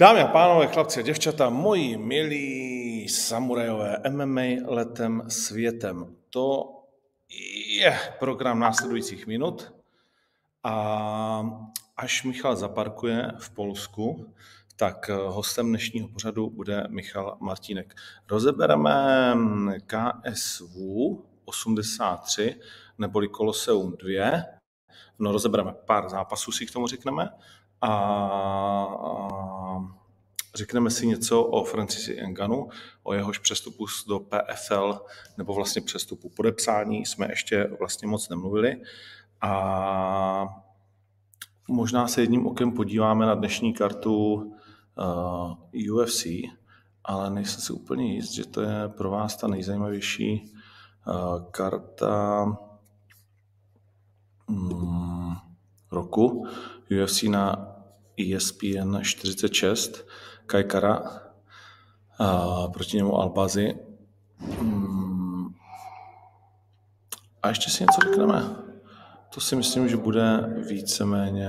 Dámy a pánové, chlapci a děvčata, moji milí samurajové MMA letem světem. To je program následujících minut. A až Michal zaparkuje v Polsku, tak hostem dnešního pořadu bude Michal Martínek. Rozebereme KSV 83, neboli Koloseum 2. No, rozebereme pár zápasů, si k tomu řekneme a řekneme si něco o Francisi Enganu, o jehož přestupu do PFL, nebo vlastně přestupu podepsání jsme ještě vlastně moc nemluvili. A možná se jedním okem podíváme na dnešní kartu uh, UFC, ale nejsem si úplně jist, že to je pro vás ta nejzajímavější uh, karta um, roku. UFC na ESPN 46, Kajkara, a proti němu Albazi. Hmm. A ještě si něco řekneme. To si myslím, že bude víceméně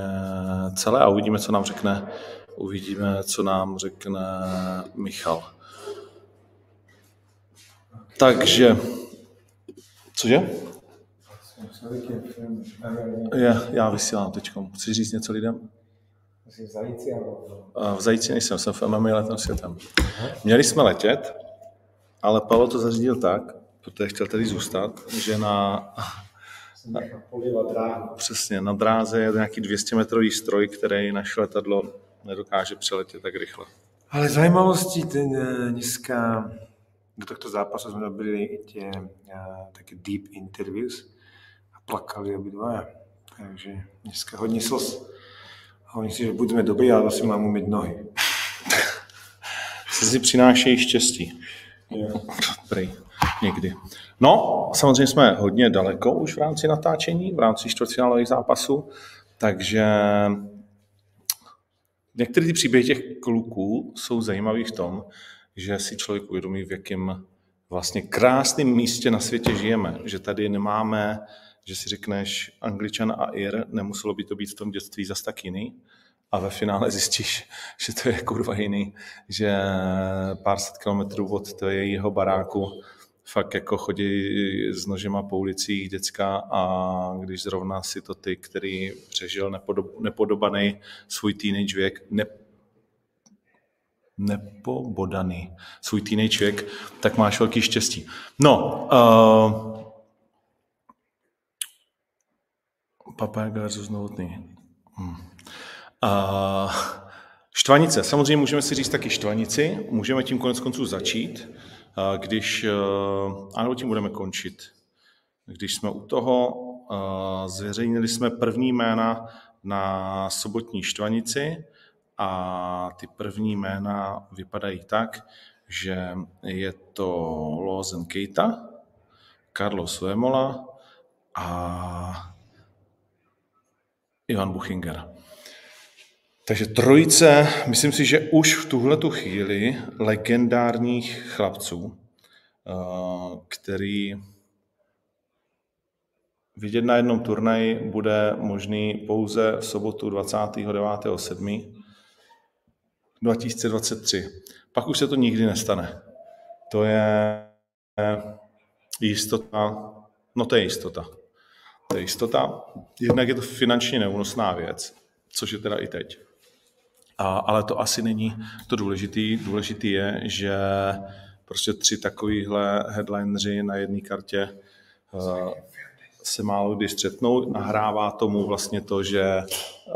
celé a uvidíme, co nám řekne. Uvidíme, co nám řekne Michal. Takže, cože? Já, já vysílám teď. Chci říct něco lidem? Jsi v Zajíci? V Zajíci nejsem, jsem v MMA letem světem. Měli jsme letět, ale Pavel to zařídil tak, protože chtěl tady zůstat, že na, na přesně, na dráze je nějaký 200 metrový stroj, který naše letadlo nedokáže přeletět tak rychle. Ale zajímavostí ten eh, dneska do tohto zápasu jsme byli i tě eh, taky deep interviews a plakali obidva. Takže dneska hodně slz. A oni si, že budeme dobrý, ale asi mám umět nohy. si přinášejí štěstí. Prej, někdy. No, samozřejmě jsme hodně daleko už v rámci natáčení, v rámci čtvrtfinálových zápasů, takže některé ty příběhy těch kluků jsou zajímavý v tom, že si člověk uvědomí, v jakém vlastně krásném místě na světě žijeme, že tady nemáme že si řekneš Angličan a Ir, nemuselo by to být v tom dětství zas tak jiný, a ve finále zjistíš, že to je kurva jiný, že pár set kilometrů od to je jeho baráku fakt jako chodí s nožema po ulicích děcka a když zrovna si to ty, který přežil nepodob, nepodobaný svůj teenage věk, ne, nepobodaný svůj teenage věk, tak máš velký štěstí. No, uh, Papaya versus Novotný. Hmm. A štvanice. Samozřejmě můžeme si říct taky štvanici. Můžeme tím konec konců začít, když, e, ano, tím budeme končit. Když jsme u toho, zveřejnili jsme první jména na sobotní štvanici a ty první jména vypadají tak, že je to Lozen Keita, Carlos Vemola a Ivan Buchinger. Takže trojice, myslím si, že už v tuhle tu chvíli legendárních chlapců, eh, který vidět na jednom turnaji bude možný pouze v sobotu 29.7. 2023. Pak už se to nikdy nestane. To je jistota, no to je jistota. To je jistota. Jednak je to finančně neúnosná věc, což je teda i teď. A, ale to asi není to důležitý. Důležitý je, že prostě tři takovýhle headlineři na jedné kartě uh, se málo kdy střetnou. Nahrává tomu vlastně to, že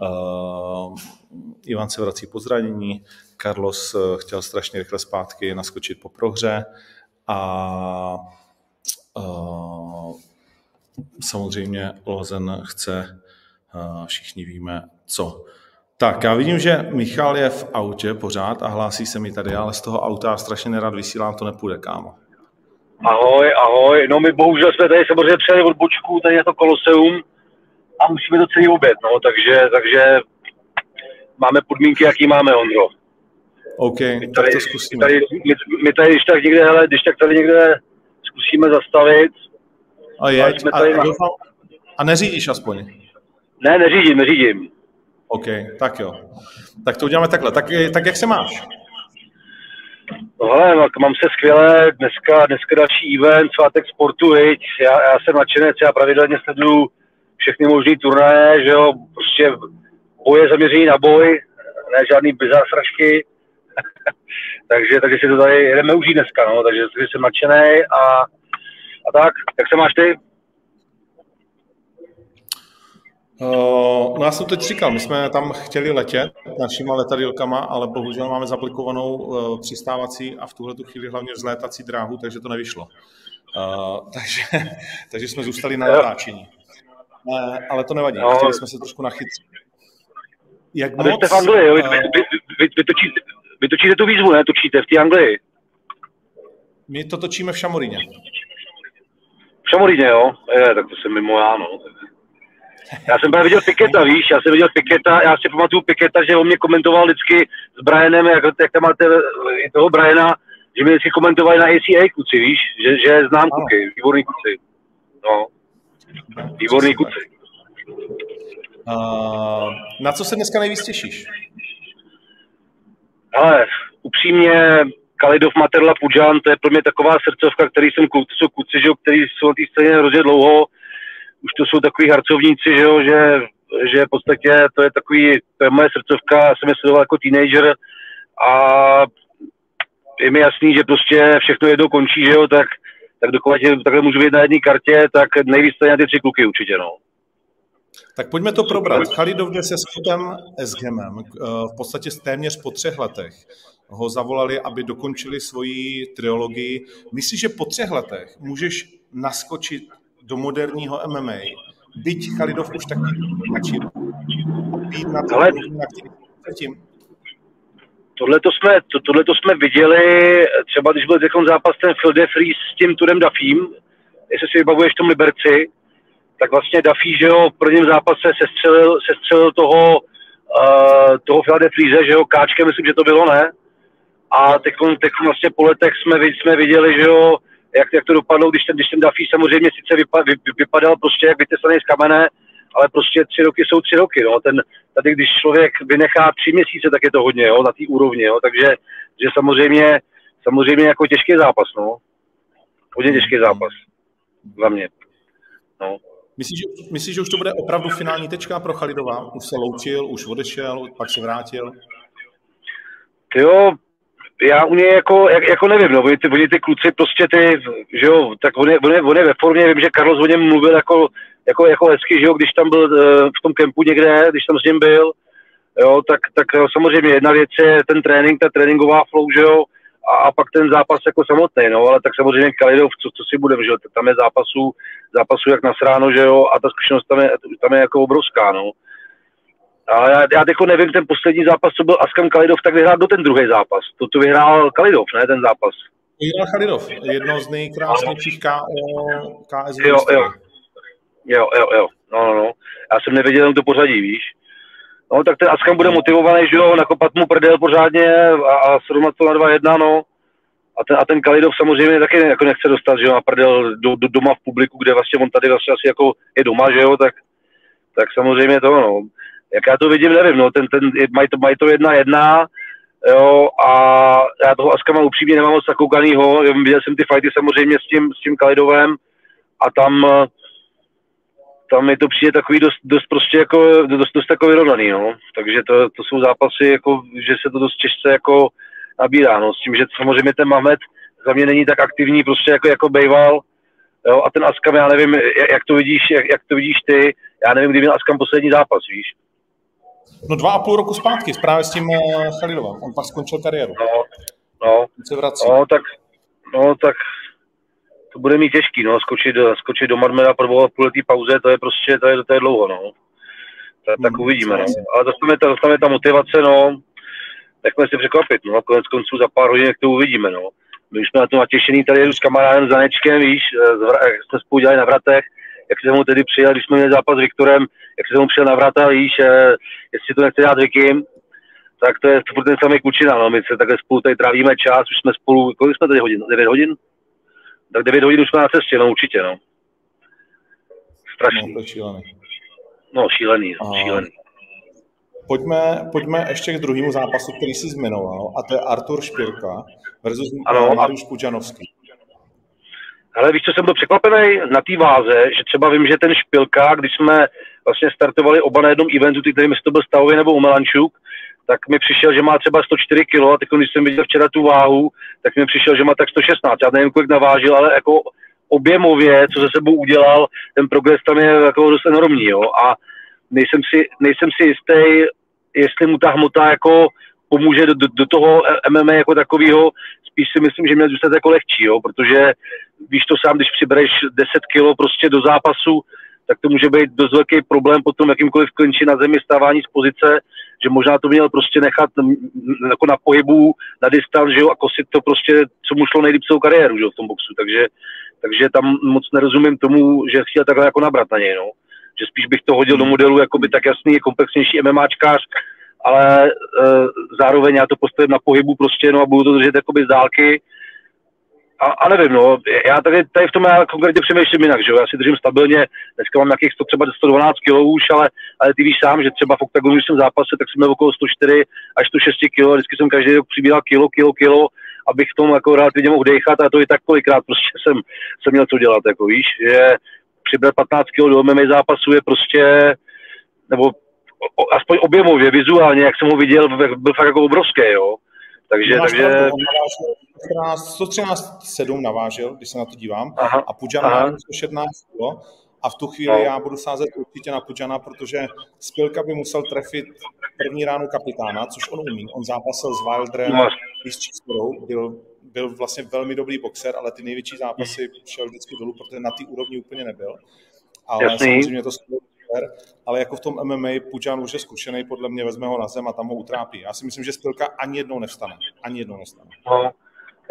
uh, Ivan se vrací po zranění, Carlos uh, chtěl strašně rychle zpátky naskočit po prohře a uh, samozřejmě Lozen chce, všichni víme, co. Tak, já vidím, že Michal je v autě pořád a hlásí se mi tady, ale z toho auta strašně nerad vysílám, to nepůjde, kámo. Ahoj, ahoj. No my bohužel jsme tady samozřejmě přijeli od bočku, tady je to Koloseum a musíme to celý obět, no, takže, takže máme podmínky, jaký máme, Ondro. OK, my tady, tak to zkusíme. My tady, my, my tady, když tak někde, hele, když tak tady někde zkusíme zastavit, a je, a, a, doufám, a neřídíš aspoň? Ne, neřídím, neřídím. OK, tak jo. Tak to uděláme takhle. Tak, tak jak se máš? No hele, no, mám se skvěle, dneska, dneska další event, svátek sportu, viď? Já, já jsem nadšenec, já pravidelně sleduju všechny možné turnaje, že jo, prostě boje zaměření na boj, ne žádný bizar takže, takže si to tady jedeme užít dneska, no, takže, takže jsem nadšený a, a tak, jak se máš ty? Uh, no já jsem teď říkal, my jsme tam chtěli letět našima letadílkama, ale bohužel máme zaplikovanou uh, přistávací a v tuhle tu chvíli hlavně vzlétací dráhu, takže to nevyšlo. Uh, takže, takže jsme zůstali na natáčení. Uh, ale to nevadí, no. chtěli jsme se trošku nachytit. Jak moc, jste v Anglii, jo? Vy, vy, vy, vy, vy, točíte, vy točíte tu výzvu, ne? Točíte v té Anglii. My to točíme v Šamoríně. V Šamoríně, jo? Je, tak to jsem mimo já, no. Já jsem právě viděl Piketa, víš, já jsem viděl Piketa, já si pamatuju Piketa, že on mě komentoval vždycky s Brianem, jak, jak tam máte i toho Briana, že mě vždycky komentovali na ACA kluci, víš, že, že znám kluky, výborný kluci. No, výborný kluci. Uh, na co se dneska nejvíc těšíš? Ale upřímně, Kalidov Materla Pujan, to je pro mě taková srdcovka, který jsem kluci, jsou kluci, že, který jsou na té scéně hrozně dlouho, už to jsou takový harcovníci, že, jo, že, že v podstatě to je takový, to je moje srdcovka, já jsem je sledoval jako teenager a je mi jasný, že prostě všechno jednou končí, že jo, tak, tak dokud takhle můžu být na jedné kartě, tak nejvíc na ty tři kluky určitě, no. Tak pojďme to probrat. Chalidov se Scottem Esgemem. Eh, v podstatě téměř po třech letech ho zavolali, aby dokončili svoji triologii. Myslíš, že po třech letech můžeš naskočit do moderního MMA, byť Chalidov už taky tlačil, být na to, Ale... předtím? Tohle to jsme, to, tohle to jsme viděli, třeba když byl teď zápas ten Phil Free s tím Turem Dafím, jestli si vybavuješ v tom Liberci, tak vlastně Duffy, že jo, v prvním zápase se střelil, se střelil toho, uh, toho Phil Freeze, že jo, káčkem, myslím, že to bylo, ne? A teď, teď vlastně po letech jsme, jsme viděli, že jo, jak, jak to dopadlo, když ten, když ten Duffy samozřejmě sice vypa, vy, vypadal prostě jak vytesaný z kamene, ale prostě tři roky jsou tři roky, no. Ten, tady když člověk vynechá tři měsíce, tak je to hodně, jo, na té úrovni, jo. Takže že samozřejmě, samozřejmě jako těžký zápas, no. Hodně těžký zápas. Za mě. No. Myslíš, myslíš, že už to bude opravdu finální tečka pro Chalidova? Už se loučil, už odešel, pak se vrátil? Jo, já u něj jako, jak, jako nevím, no, oni ty, oni ty kluci prostě ty, že jo, tak on je, on, je, on je ve formě, vím, že Carlos o něm mluvil jako, jako, jako hezky, že jo, když tam byl uh, v tom kempu někde, když tam s ním byl, jo, tak, tak jo, samozřejmě jedna věc je ten trénink, ta tréninková flow, že jo, a, a pak ten zápas jako samotný, no, ale tak samozřejmě Kalidov, co, co si budeme, že jo, tam je zápasů, zápasů jak nasráno, že jo, a ta zkušenost tam je, tam je jako obrovská, no. A já, já jako nevím, ten poslední zápas, co byl Askam Kalidov, tak vyhrál do ten druhý zápas. To, to vyhrál Kalidov, ne, ten zápas. Vyhrál Kalidov, jedno z nejkrásnějších KO, KS. Jo, jo. Jo, jo, jo. No, no, no. Já jsem nevěděl jenom to pořadí, víš. No, tak ten Askam bude motivovaný, že jo, nakopat mu prdel pořádně a, a srovnat to na 2-1, no. A ten, a ten Kalidov samozřejmě taky jako nechce dostat, že jo, na prdel do, do, doma v publiku, kde vlastně on tady vlastně asi jako je doma, že jo, tak, tak samozřejmě to, no jak já to vidím, nevím, no, ten, ten, mají to, maj to jedna jedna, jo, a já toho Askama upřímně nemám moc zakoukanýho, viděl jsem ty fighty samozřejmě s tím, s tím Kalidovem a tam, tam mi to přijde takový dost, dost prostě jako, dost, dost takový vyrovnaný, no, takže to, to jsou zápasy, jako, že se to dost těžce jako nabírá, no, s tím, že samozřejmě ten Mamet za mě není tak aktivní prostě jako, jako bejval, jo, a ten Askam, já nevím, jak to vidíš, jak, jak to vidíš ty, já nevím, kdy měl Askam poslední zápas, víš. No dva a půl roku zpátky, právě s tím uh, Chalidovem. On pak skončil kariéru. No, no, se vrací. no, tak, no, tak to bude mít těžký, no, skočit, skočit do Marmera po dvou půletý pauze, to je prostě, to je, to je dlouho, no. Tak, tak hmm, uvidíme, no. Ale dostane ta, dostane ta motivace, no, nechme si překvapit, no, a konec konců za pár hodin, jak to uvidíme, no. My už jsme na to natěšený, tady jedu s kamarádem Zanečkem, víš, jak jsme spolu dělali na vratech, jak jsem mu tedy přijel, když jsme měli zápas s Viktorem, jak jsem mu přijel na vrata, víš, eh, jestli to nechce dát Vikim, tak to je furt ten samý kučina, no, my se takhle spolu tady trávíme čas, už jsme spolu, kolik jsme tady hodin, 9 hodin? Tak 9 hodin už jsme na cestě, no určitě, no. Strašný. No, to šílený. No, šílený, no, šílený. pojďme, pojďme ještě k druhému zápasu, který jsi zmiňoval, a to je Artur Špirka versus Ano. Mariusz Puďanovský. Ale víš, co jsem byl překvapený na té váze, že třeba vím, že ten Špilka, když jsme vlastně startovali oba na jednom eventu, ty, kterým to byl Stavově nebo Umelančuk, tak mi přišel, že má třeba 104 kg a teď, když jsem viděl včera tu váhu, tak mi přišel, že má tak 116. Já nevím, kolik navážil, ale jako objemově, co se sebou udělal, ten progres tam je jako dost enormní, jo. A nejsem si, nejsem si jistý, jestli mu ta hmota jako pomůže do, do, do toho MMA jako takového, spíš si myslím, že měl zůstat jako lehčí, jo, protože víš to sám, když přibereš 10 kg prostě do zápasu, tak to může být dost velký problém potom jakýmkoliv klinči na zemi stávání z pozice, že možná to měl prostě nechat jako na pohybu, na distanc, že jo, a kosit to prostě, co mu šlo nejlíp celou kariéru, že jo, v tom boxu, takže, takže tam moc nerozumím tomu, že chtěl takhle jako nabrat na něj, no. Že spíš bych to hodil do modelu jako by tak jasný, komplexnější MMAčkář, ale e, zároveň já to postavím na pohybu prostě, no a budu to držet jakoby z dálky, a, a nevím, no, já tady, tady v tom já konkrétně přemýšlím jinak, že jo, já si držím stabilně, dneska mám nějakých 100, třeba 112 kg už, ale, ale ty víš sám, že třeba v oktagonu, když jsem v zápase, tak jsem měl okolo 104 až 106 kg, vždycky jsem každý rok přibíral kilo, kilo, kilo, abych v tom jako relativně mohl dechat a to i tak kolikrát prostě jsem, jsem měl co dělat, jako víš, že přibrat 15 kg do MMA zápasu je prostě, nebo aspoň objemově, vizuálně, jak jsem ho viděl, byl fakt jako obrovský, jo. Takže, Máš takže... Pravdu, on navážil 113,7 navážil, když se na to dívám, Aha, a Pudžan má 116 kg. A v tu chvíli No. já budu sázet určitě na Pudžana, protože Spilka by musel trefit první ránu kapitána, což on umí. On zápasil s Wilderem No, i s Čískorou, byl, byl vlastně velmi dobrý boxer, ale ty největší zápasy šel vždycky dolů, protože na té úrovni úplně nebyl. Ale Jasný. samozřejmě to super, ale jako v tom MMA Pudžan už je zkušený, podle mě vezme ho na zem a tam ho utrápí. Já si myslím, že Spilka ani jednou nevstane. Ani jednou nevstane. No,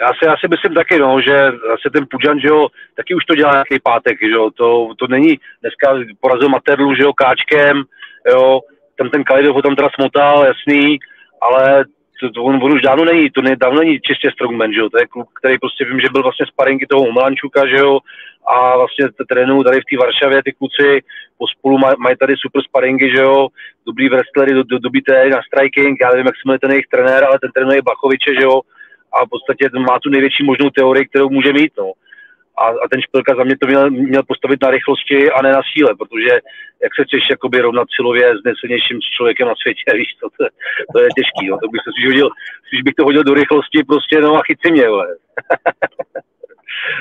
já si, já si myslím taky, no, že asi ten Pudžan, že jo, taky už to dělá nějaký pátek, že jo, to, to není, dneska porazil Materlu, že jo, káčkem, jo, tam ten Kalidov ho tam teda smotal, jasný, ale to, to on, on, už dávno není, to ne, dávno není čistě strongman, že jo, to je kluk, který prostě vím, že byl vlastně sparinky toho Umelančuka, že jo, a vlastně trénují tady v té Varšavě ty kluci, pospolu maj, mají tady super sparingy, že jo, dobrý wrestlery, do, do, dobrý na striking, já nevím, jak se jmenuje ten jejich trenér, ale ten trénuje Blachoviče, že jo, a v podstatě má tu největší možnou teorii, kterou může mít, no. A, a ten Špilka za mě to měl, měl postavit na rychlosti a ne na síle, protože jak se chceš jakoby rovnat silově s nejsilnějším člověkem na světě, víš, to, to, to je těžký, no. to bych se spíš hodil, spíš bych to hodil do rychlosti prostě, no a chyť si mě, vole.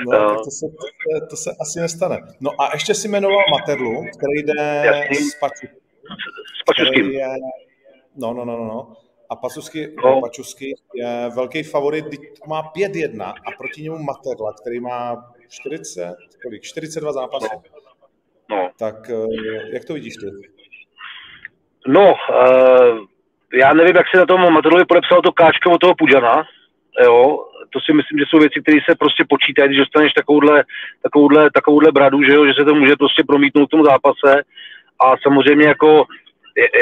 No, No. tak to se, to, se, to se asi nestane. No a ještě si jmenoval Materlu, který jde Jasný. s Paču, S Pačuským. je, no, no, no, no, no. A Pačusky, No. no. Pačusky je velký favorit, má 5-1 a proti němu Materla, který má 40, kolik, 42 zápasů. No. Tak eh, jak to vidíš ty? No, uh, já nevím, jak se na tom Matadorovi podepsal to káčko od toho Pudžana, jo, to si myslím, že jsou věci, které se prostě počítají, když dostaneš takovouhle, takovouhle, takovouhle bradu, že jo, že se to může prostě promítnout v tom zápase a samozřejmě jako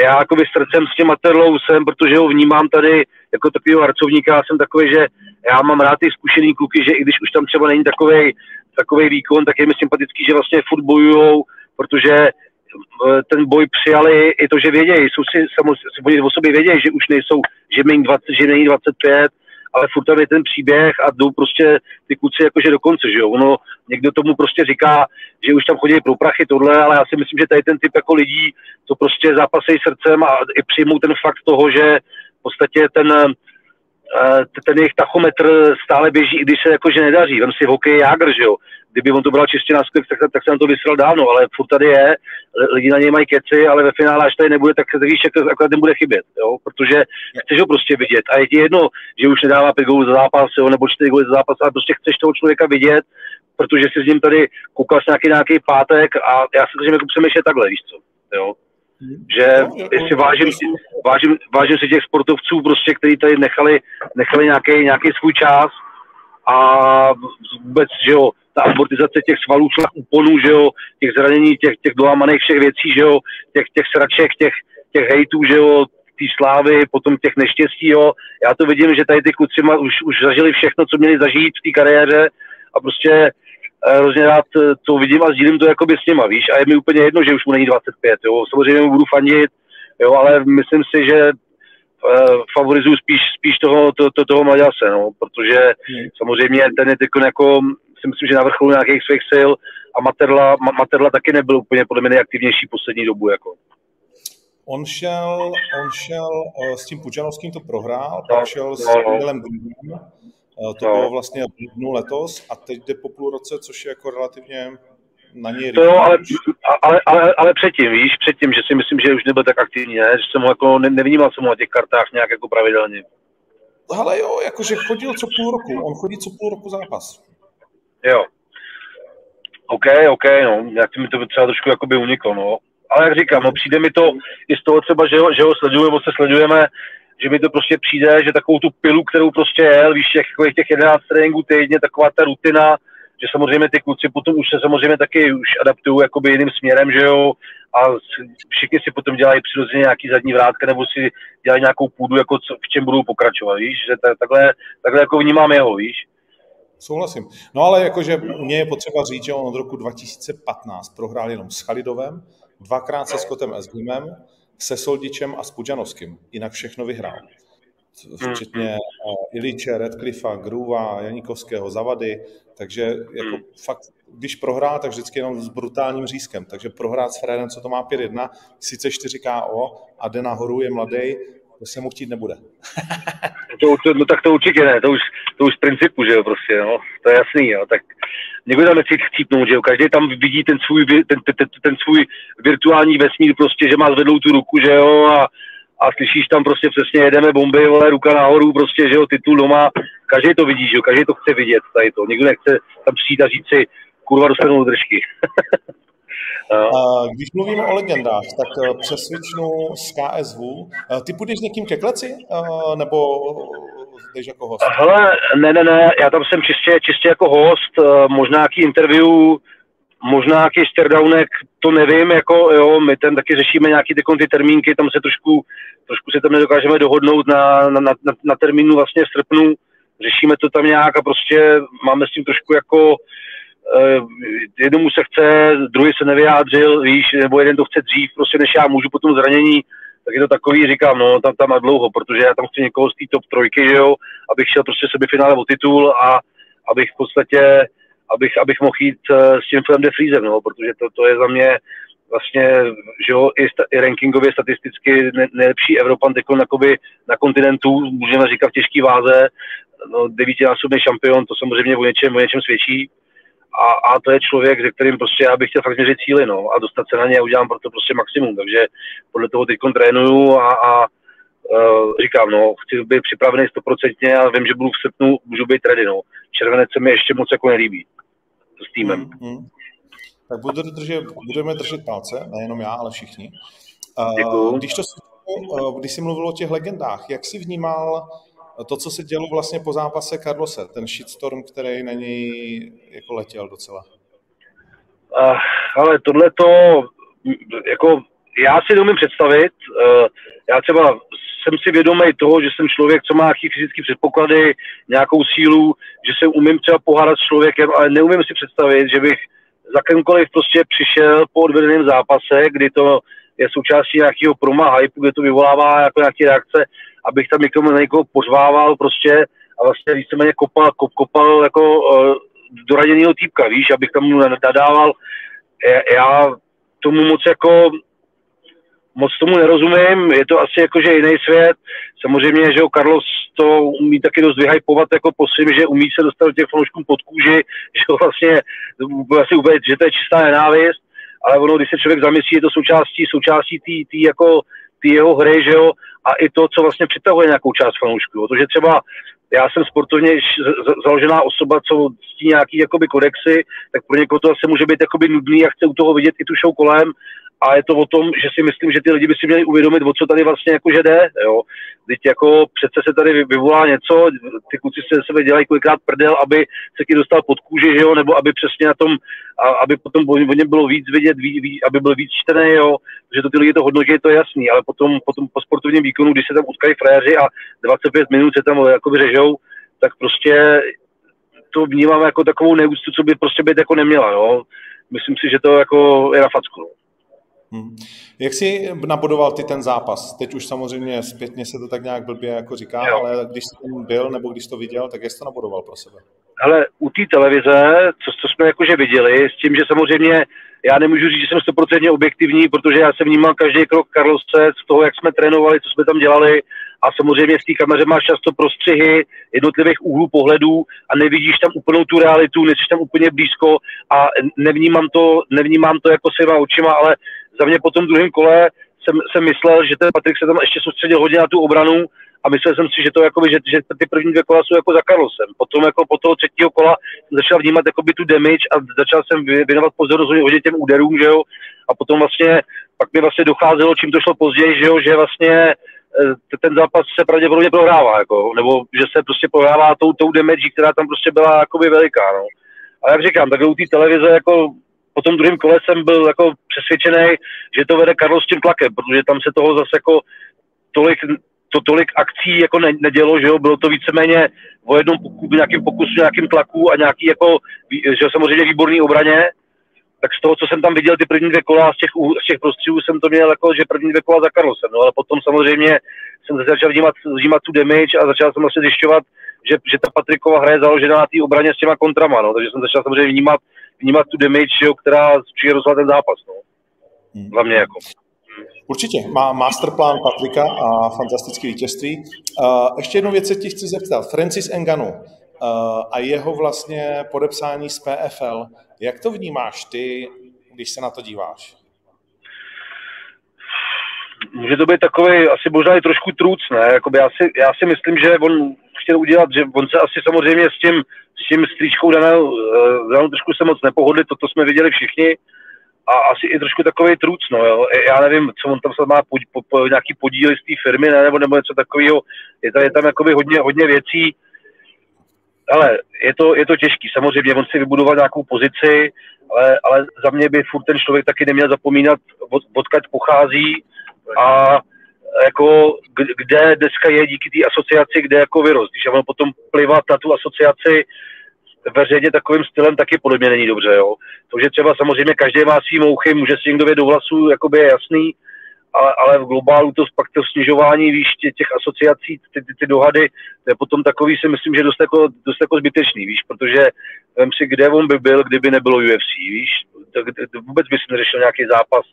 já jako srdcem s tím Materlou jsem, protože ho vnímám tady jako takového harcovníka, já jsem takový, že já mám rád ty zkušený kluky, že i když už tam třeba není takový výkon, tak je mi sympatický, že vlastně furt bojujou, protože eh, ten boj přijali i to, že vědějí, jsou si samozřejmě, o sobě vědějí, že už nejsou, že, není 20, že není 25, ale furt tam je ten příběh a jdou prostě ty kluci jakože do konce, že jo. Ono, někdo tomu prostě říká, že už tam chodí pro prachy tohle, ale já si myslím, že tady ten typ jako lidí, to prostě zápasejí srdcem a i přijmou ten fakt toho, že v podstatě ten, ten jejich tachometr stále běží, i když se jakože nedaří. Vem si hokej Jágr, že jo. Kdyby on to bral čistě na sklik, tak, tak se na to vysral dávno, ale furt tady je, lidi na něj mají keci, ale ve finále, až tady nebude, tak se víš, jak akorát nebude chybět, jo? protože chceš ho prostě vidět. A je ti jedno, že už nedává pět gólů za zápas, jo? nebo čtyři góly za zápas, ale prostě chceš toho člověka vidět, protože si s ním tady koukal nějaký nějaký pátek a já si snažím jako přemýšlet takhle, víš co, jo. Že No, jestli no, vážím, si, vážím, vážím si těch sportovců, prostě, kteří tady nechali, nechali nějaký, nějaký svůj čas a vůbec, že jo, ta amortizace těch svalů, šlach úponů, že jo, těch zranění, těch, těch dolámaných všech věcí, že jo, těch, těch sraček, těch, těch hejtů, že jo, té slávy, potom těch neštěstí, jo. Já to vidím, že tady ty kluci ma, už, už zažili všechno, co měli zažít v té kariéře a prostě hrozně rád eh, to vidím a sdílím to jakoby s nima, víš, a je mi úplně jedno, že už mu není 25, jo. Samozřejmě mu budu fandit, jo, ale myslím si, že uh, favorizuju spíš, spíš toho, to, to, toho Maďase, no, protože hmm. samozřejmě ten je teď jako, si myslím, že na vrcholu nějakých svých sil a Materla, Materla taky nebyl úplně podle mě nejaktivnější poslední dobu, jako. On šel, on šel s tím Pučanovským to prohrál, no, pak šel no, s Emilem no. Uh, to no. bylo vlastně v dnu letos a teď jde po půl roce, což je jako relativně na něj To jo, ale, ale, ale, ale, předtím, víš, předtím, že si myslím, že už nebyl tak aktivní, ne? Že jsem ho jako, ne, nevnímal jsem ho na těch kartách nějak jako pravidelně. Ale jo, jakože chodil co půl roku, on chodí co půl roku zápas. Jo. OK, OK, no, jak mi to třeba trošku jakoby uniklo, no ale jak říkám, no přijde mi to i z toho třeba, že ho, že ho sledujeme, nebo se sledujeme, že mi to prostě přijde, že takovou tu pilu, kterou prostě jel, víš, těch, těch 11 tréninků týdně, taková ta rutina, že samozřejmě ty kluci potom už se samozřejmě taky už adaptují jakoby jiným směrem, že jo, a všichni si potom dělají přirozeně nějaký zadní vrátka nebo si dělají nějakou půdu, jako co, v čem budou pokračovat, víš, že takhle, takhle jako vnímám jeho, víš. Souhlasím. No ale jakože mě je potřeba říct, že on od roku 2015 prohrál jenom s Chalidovem, dvakrát se Scottem Esgrimem, se Soldičem a s Pudžanovským. Jinak všechno vyhrál. Včetně uh, Iliče, Redcliffa, Gruva, Janíkovského, Zavady. Takže jako hmm. fakt, když prohrá, tak vždycky jenom s brutálním řízkem. Takže prohrát s Fredem, co to má 5-1, sice 4 KO a jde nahoru, je mladý, to se mu chtít nebude. to, to, no tak to určitě ne, to už, to už z principu, že jo, prostě, no, to je jasný, jo, tak někdo tam nechce chcípnout, že jo, každý tam vidí ten svůj, ten, ten, ten, svůj virtuální vesmír prostě, že má zvedlou tu ruku, že jo, a, a slyšíš tam prostě přesně, jedeme bomby, vole, ruka nahoru, prostě, že jo, titul doma, každý to vidí, že jo, každý to chce vidět, tady to, nikdo nechce tam přijít a říct si, kurva, dostanu držky. No. Když mluvíme o legendách, tak eh, přesvědčnu z KSV. Eh, ty půjdeš s někým ke kleci, eh, nebo jdeš jako host? Hele, ne, ne, ne, já tam jsem čistě, čistě jako host, možná nějaký interview, možná nějaký sterdownek, to nevím, jako jo, my tam taky řešíme nějaký ty, ty termínky, tam se trošku, trošku se tam nedokážeme dohodnout na, na, na, na termínu vlastně v srpnu, řešíme to tam nějak a prostě máme s tím trošku jako jednomu se chce, druhý se nevyjádřil, víš, nebo jeden to chce dřív, prostě než já můžu po tom zranění, tak je to takový, říkám, no, tam, tam na dlouho, protože já tam chci někoho z té top trojky, že jo, abych šel prostě finále o titul a abych v podstatě, abych, abych mohl jít uh, s tím filmem de Freezem, no, protože to, to je za mě vlastně, že jo, i, sta, i rankingově statisticky ne, nejlepší Evropan na, na kontinentu, můžeme říkat v těžké váze, no, devítinásobný šampion, to samozřejmě o něčem, o něčem svědčí a, a to je člověk, se kterým prostě já bych chtěl fakt měřit cíly, no, a dostat se na ně a udělám pro to prostě maximum, takže podle toho teď trénuju a, a uh, říkám, no, chci být připravený stoprocentně a vím, že budu v srpnu, můžu být ready, no. Červenec se mi ještě moc jako nelíbí s týmem. Hmm, hmm. Tak budeme držet, budeme držet palce, nejenom já, ale všichni. Uh, když, to, když jsi mluvil o těch legendách, jak jsi vnímal to, co se dělo vlastně po zápase Carlose, ten shitstorm, který na něj jako letěl docela. Uh, ale tohle to, jako já si neumím představit, uh, já třeba jsem si vědomý toho, že jsem člověk, co má nějaký fyzické předpoklady, nějakou sílu, že se umím třeba pohádat s člověkem, ale neumím si představit, že bych za kýmkoliv prostě přišel po odvedeném zápase, kdy to je součástí nějakého proma hype, kde to vyvolává jako nějaké reakce, abych tam někomu na někoho pořvával prostě a vlastně víceméně kopal, kop, kopal jako uh, doraděného týpka, víš, abych tam mu nadával. Já tomu moc jako moc tomu nerozumím, je to asi jakože jiný svět. Samozřejmě, že o Carlos to umí taky dost vyhypovat jako po svým, že umí se dostat do těch fanoušků pod kůži, že vlastně, asi úplně, že to je čistá nenávist, ale ono, když se člověk zamyslí, je to součástí, součástí té jako ty jeho hry, že jo, a i to, co vlastně přitahuje nějakou část fanoušků. Protože třeba já jsem sportovně založená osoba, co ctí nějaký jakoby kodexy, tak pro někoho to asi může být jakoby nudný a chce u toho vidět i tu show kolem a je to o tom, že si myslím, že ty lidi by si měli uvědomit, o co tady vlastně jakože jde, jo. Teď jako přece se tady vyvolá něco, ty kluci se sebe dělají kolikrát prdel, aby se ti dostal pod kůži, jo, nebo aby přesně na tom, aby potom o něm bylo víc vidět, ví, ví, aby byl víc čtený, jo, že to ty lidi to hodnotí, je to jasný, ale potom, potom po sportovním výkonu, když se tam utkají frajeři a 25 minut se tam jakoby řežou, tak prostě to vnímám jako takovou neúctu, co by prostě být jako neměla, jo. Myslím si, že to jako je na facku. No. Hmm. Jak jsi nabodoval ty ten zápas? Teď už samozřejmě zpětně se to tak nějak blbě jako říká, jo. ale když jsi tam byl nebo když jsi to viděl, tak jak jsi to nabodoval pro sebe? Ale u té televize, co, co jsme jakože viděli, s tím, že samozřejmě já nemůžu říct, že jsem stoprocentně objektivní, protože já jsem vnímal každý krok Karlose z toho, jak jsme trénovali, co jsme tam dělali a samozřejmě v té kameře máš často prostřihy jednotlivých úhlů pohledů a nevidíš tam úplnou tu realitu, nejsi tam úplně blízko a nevnímám to, nevnímám to jako svýma očima, ale za mě po tom druhém kole jsem, jsem myslel, že ten Patrik se tam ještě soustředil hodně na tu obranu a myslel jsem si, že to jakoby, že, že ty první dvě kola jsou jako za Carlosem. Potom jako po toho třetího kola jsem začal vnímat jakoby tu damage a začal jsem věnovat pozornost hodně těm úderům, že jo, a potom vlastně, pak mi vlastně docházelo, čím to šlo později, že jo, že vlastně eh, ten zápas se pravděpodobně prohrává, jako, nebo že se prostě prohrává tou, tou damage, která tam prostě byla jakoby veliká, no. A jak říkám, tak u té televize jako po tom druhém kole jsem byl jako přesvědčený, že to vede Karlo s tím tlakem, protože tam se toho zase jako tolik, to tolik akcí jako ne, nedělo, že jo, bylo to víceméně o jednom pokusu, nějakým pokusu, nějakým tlaku a nějaký jako, že samozřejmě výborný obraně, tak z toho, co jsem tam viděl ty první dvě kola z těch, z těch prostředů jsem to měl jako, že první dvě kola za Karlosem, no ale potom samozřejmě jsem začal vnímat, vnímat tu damage a začal jsem vlastně zjišťovat, že, že ta Patrikova hra je založená na té obraně s těma kontrama, no, takže jsem začal samozřejmě vnímat, vnímat tu damage, jo, která přijde ten zápas, no. Hmm. Za mě jako. Určitě. Má masterplán Patrika a fantastické vítězství. Uh, ještě jednu věc se ti chci zeptat. Francis Enganu uh, a jeho vlastně podepsání z PFL. Jak to vnímáš ty, když se na to díváš? Může to být takový asi možná i trošku trůc, ne? Jakoby já, si, já si myslím, že on chtěl udělat, že on se asi samozřejmě s tím, s tím stříčkou danou, danou trošku se moc nepohodli, to, to jsme viděli všichni, a asi i trošku takový truc, no jo. Já nevím, co on tam má pod, po, po, nějaký podíly z té firmy, ne, nebo, nebo něco takového. Je, tam, je tam jakoby hodně, hodně věcí, ale je to, je to těžký. Samozřejmě on si vybudoval nějakou pozici, ale, ale za mě by furt ten člověk taky neměl zapomínat, od, odkud pochází a jako kde dneska je díky té asociaci, kde jako vyrost. Když ono potom plivat na tu asociaci, veřejně takovým stylem taky podle mě není dobře. Jo. To, že třeba samozřejmě každý má svý mouchy, může si někdo vědět do vlasů, jakoby je jasný, ale, ale v globálu to pak to snižování výš tě, těch asociací, ty, ty, ty dohady, to je potom takový si myslím, že dost jako, dost jako zbytečný, víš, protože vem si, kde on by byl, kdyby nebylo UFC, víš, to, to vůbec by si neřešil nějaký zápas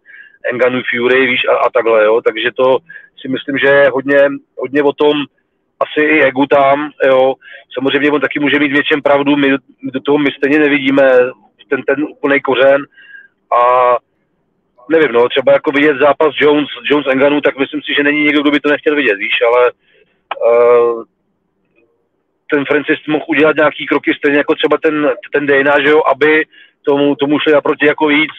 Enganu Fury, víš, a, a takhle, jo, takže to si myslím, že je hodně, hodně o tom, asi i egu tam, jo. Samozřejmě on taky může mít větším pravdu, my do toho my stejně nevidíme ten, ten úplný kořen. A nevím, no, třeba jako vidět zápas Jones, Jones Enganu, tak myslím si, že není někdo, kdo by to nechtěl vidět, víš, ale uh, ten Francis mohl udělat nějaký kroky stejně jako třeba ten, ten Dana, že jo, aby tomu, tomu šli naproti jako víc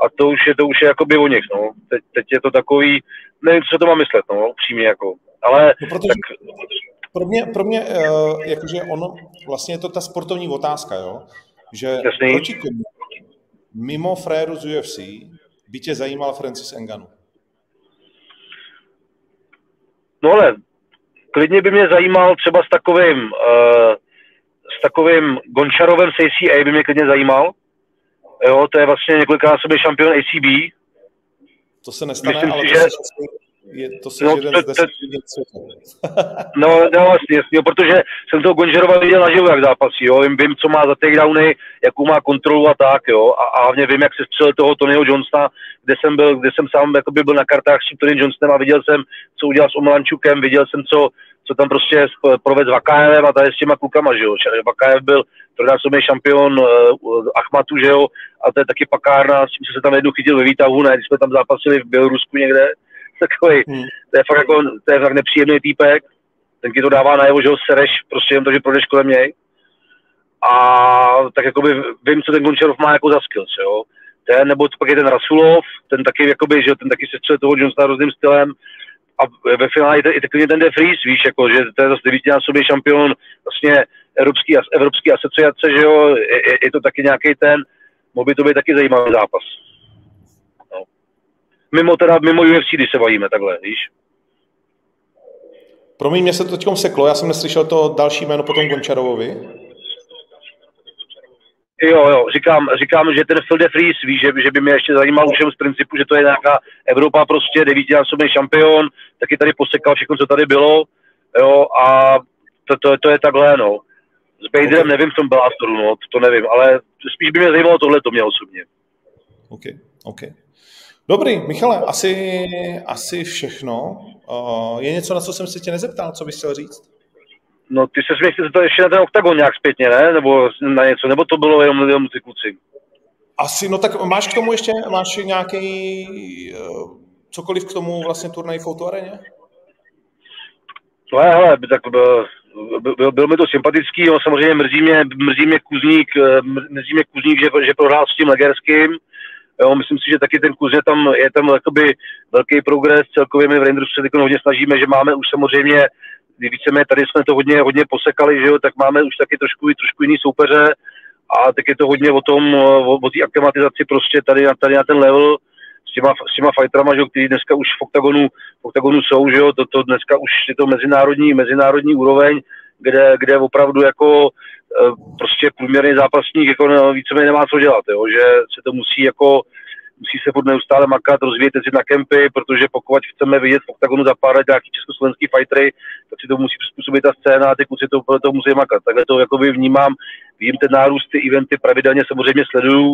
a to už je, to už je jakoby o nich, no. Teď, teď je to takový, nevím, co to má myslet, no, upřímně jako. Ale no, protože tak... pro mě, pro mě uh, jakože ono, vlastně je to ta sportovní otázka, jo? Že Jasný. proti komu mimo fréru z UFC by tě zajímal Francis Enganu? No ale klidně by mě zajímal třeba s takovým uh, s takovým Gončarovem z ACA by mě klidně zajímal. Jo, to je vlastně několikrát šampion ACB. To se nestane, Myslím ale si, to že... Je, to se no, jeden to, deseti No, no jasně, jasně, protože jsem toho Gonžerova viděl naživo, jak zápasí, jo. Vím, vím, co má za takedowny, jakou má kontrolu a tak, jo. A, a hlavně vím, jak se střelil toho Tonyho Johnsona, kde jsem byl, kde jsem sám jakoby byl na kartách s Tony Johnsonem a viděl jsem, co udělal s Omlančukem, viděl jsem, co, co tam prostě proved s Vakajevem a tady s těma klukama, že jo. Vakajev byl trojnásobný šampion uh, Achmatu, že jo, a to je taky pakárna, s tím se tam jednou chytil ve výtahu, ne, když jsme tam zápasili v Bělorusku někde, takový, hmm. to je fakt jako, to je fakt nepříjemný týpek, ten ti to dává najevo, že ho sereš prostě jen to, že projdeš kolem něj. A tak jakoby vím, co ten Gončarov má jako za skills, jo. Ten, nebo pak je ten Rasulov, ten taky, jakoby, že ten taky se střelil toho Johnsona různým stylem, a ve finále i, i ten De Vries, víš, jako, že to je zase devítinásobný šampion vlastně Evropský, Evropský asociace, že jo, je, je, to taky nějaký ten, mohl by to být taky zajímavý zápas mimo, teda, mimo UFC, když se bavíme takhle, víš. Promiň, mě se to teď seklo, já jsem neslyšel to další jméno potom Gončarovovi. Jo, jo, říkám, říkám, že ten Phil de Vries, víš, že, že by mě ještě zajímal už z principu, že to je nějaká Evropa prostě, devítinásobný šampion, taky tady posekal všechno, co tady bylo, jo, a to, to, to je takhle, no. S Baderem okay. nevím v tom Bellastoru, no, to nevím, ale spíš by mě zajímalo tohle, to mě osobně. OK, OK. Dobrý, Michale, asi, asi všechno. Uh, je něco, na co jsem se tě nezeptal, co bys chtěl říct? No, ty se mě to ještě na ten oktagon nějak zpětně, ne? Nebo na něco, nebo to bylo jenom, jenom ty kluci? Asi, no tak máš k tomu ještě, máš nějaký uh, cokoliv k tomu vlastně turnaj v Areně? No hele, tak byl, byl, byl mi to sympatický, no, samozřejmě mrzí mě, mrzí mě Kuzník, eh, mrzí mě Kuzník, že, že prohrál s tím Legerským, Jo, myslím si, že taky ten Kuzně tam je tam jakoby velký progres. Celkově my v Rangersu se teď hodně snažíme, že máme už samozřejmě, víceméně tady jsme to hodně, hodně posekali, že jo, tak máme už taky trošku, trošku jiný soupeře a tak je to hodně o tom, o, o té aklimatizaci prostě tady, tady na ten level s těma, s těma fighterama, že jo, kteří dneska už v oktagonu, v oktagonu jsou, že jo, to, to dneska už je to mezinárodní, mezinárodní úroveň, kde, kde opravdu jako Eh, prostě průměrný zápasník jako no, víceméně nemá co dělat, jo, že se to musí jako musí se furt neustále makat, rozvíjet jezdit na kempy, protože pokud chceme vidět v oktagonu za pár let nějaký československý fightery, tak si to musí přizpůsobit ta scéna a ty kluci to, to musí makat. Takhle to jakoby vnímám, vím ten nárůst, ty eventy pravidelně samozřejmě sleduju,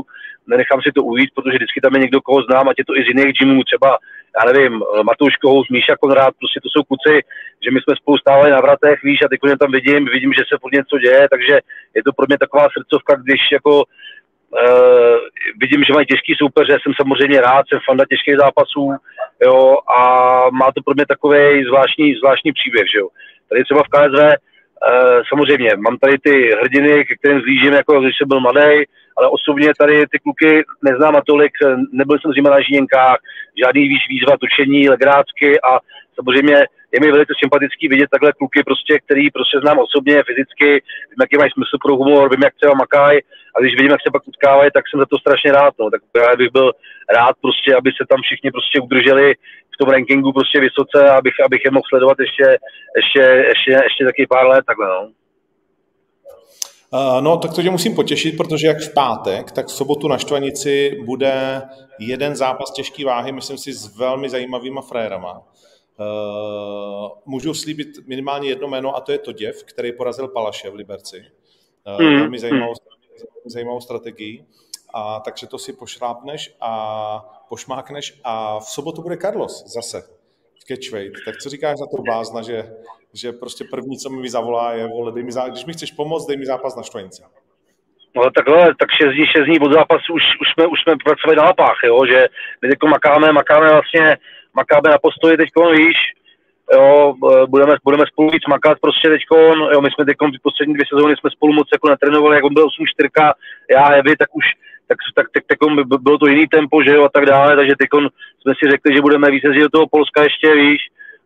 nenechám si to ujít, protože vždycky tam je někdo, koho znám, ať je to i z jiných gymů, třeba, já nevím, Matouš Kohous, Míša Konrád, prostě to jsou kluci, že my jsme spolu stále na vratech, víš, a teď tam vidím, vidím, že se furt něco děje, takže je to pro mě taková srdcovka, když jako Uh, vidím, že mají těžký soupeře, jsem samozřejmě rád, jsem fanda těžkých zápasů, jo, a má to pro mě takový zvláštní, zvláštní příběh, že jo. Tady třeba v KSV, uh, samozřejmě, mám tady ty hrdiny, ke kterým zlížím, jako když jsem byl mladý, ale osobně tady ty kluky neznám a tolik, nebyl jsem s nimi na žíněnkách, žádný víš výzva, točení, legrácky a samozřejmě je mi velice sympatický vidět takhle kluky, prostě, který prostě znám osobně, fyzicky, vím, jaký mají smysl pro humor, vím, jak třeba makají a když vidím, jak se pak utkávají, tak jsem za to strašně rád. No. Tak právě bych byl rád, prostě, aby se tam všichni prostě udrželi v tom rankingu prostě vysoce, abych, abych je mohl sledovat ještě, ještě, ještě, ještě taky pár let takhle. No. Uh, no, tak to tě musím potěšit, protože jak v pátek, tak v sobotu na Štvanici bude jeden zápas těžký váhy, myslím si, s velmi zajímavýma frérama. Uh, můžu slíbit minimálně jedno jméno a to je to děv, který porazil Palaše v Liberci. Uh, mm. Velmi zajímavou, zajímavou strategii. A takže to si pošlápneš a pošmákneš a v sobotu bude Carlos zase v catchweight. Tak co říkáš za to bázna, že, že prostě první, co mi zavolá, je, vole, dej mi zá... když mi chceš pomoct, dej mi zápas na štvanici. No takhle, tak 6 dní, 6 dní od zápasu už, už, jsme, už jsme pracovali na lapách, jo, že my teď makáme, makáme vlastně makáme na postoji teď, víš, jo, budeme, budeme spolu víc makat prostě teď, jo, my jsme teď poslední dvě sezóny jsme spolu moc jako netrénovali, jak on byl 8-4, já heavy, tak už tak, tak, tak, tak bylo to jiný tempo, že jo, a tak dále, takže teď jsme si řekli, že budeme víc do toho Polska ještě, víš,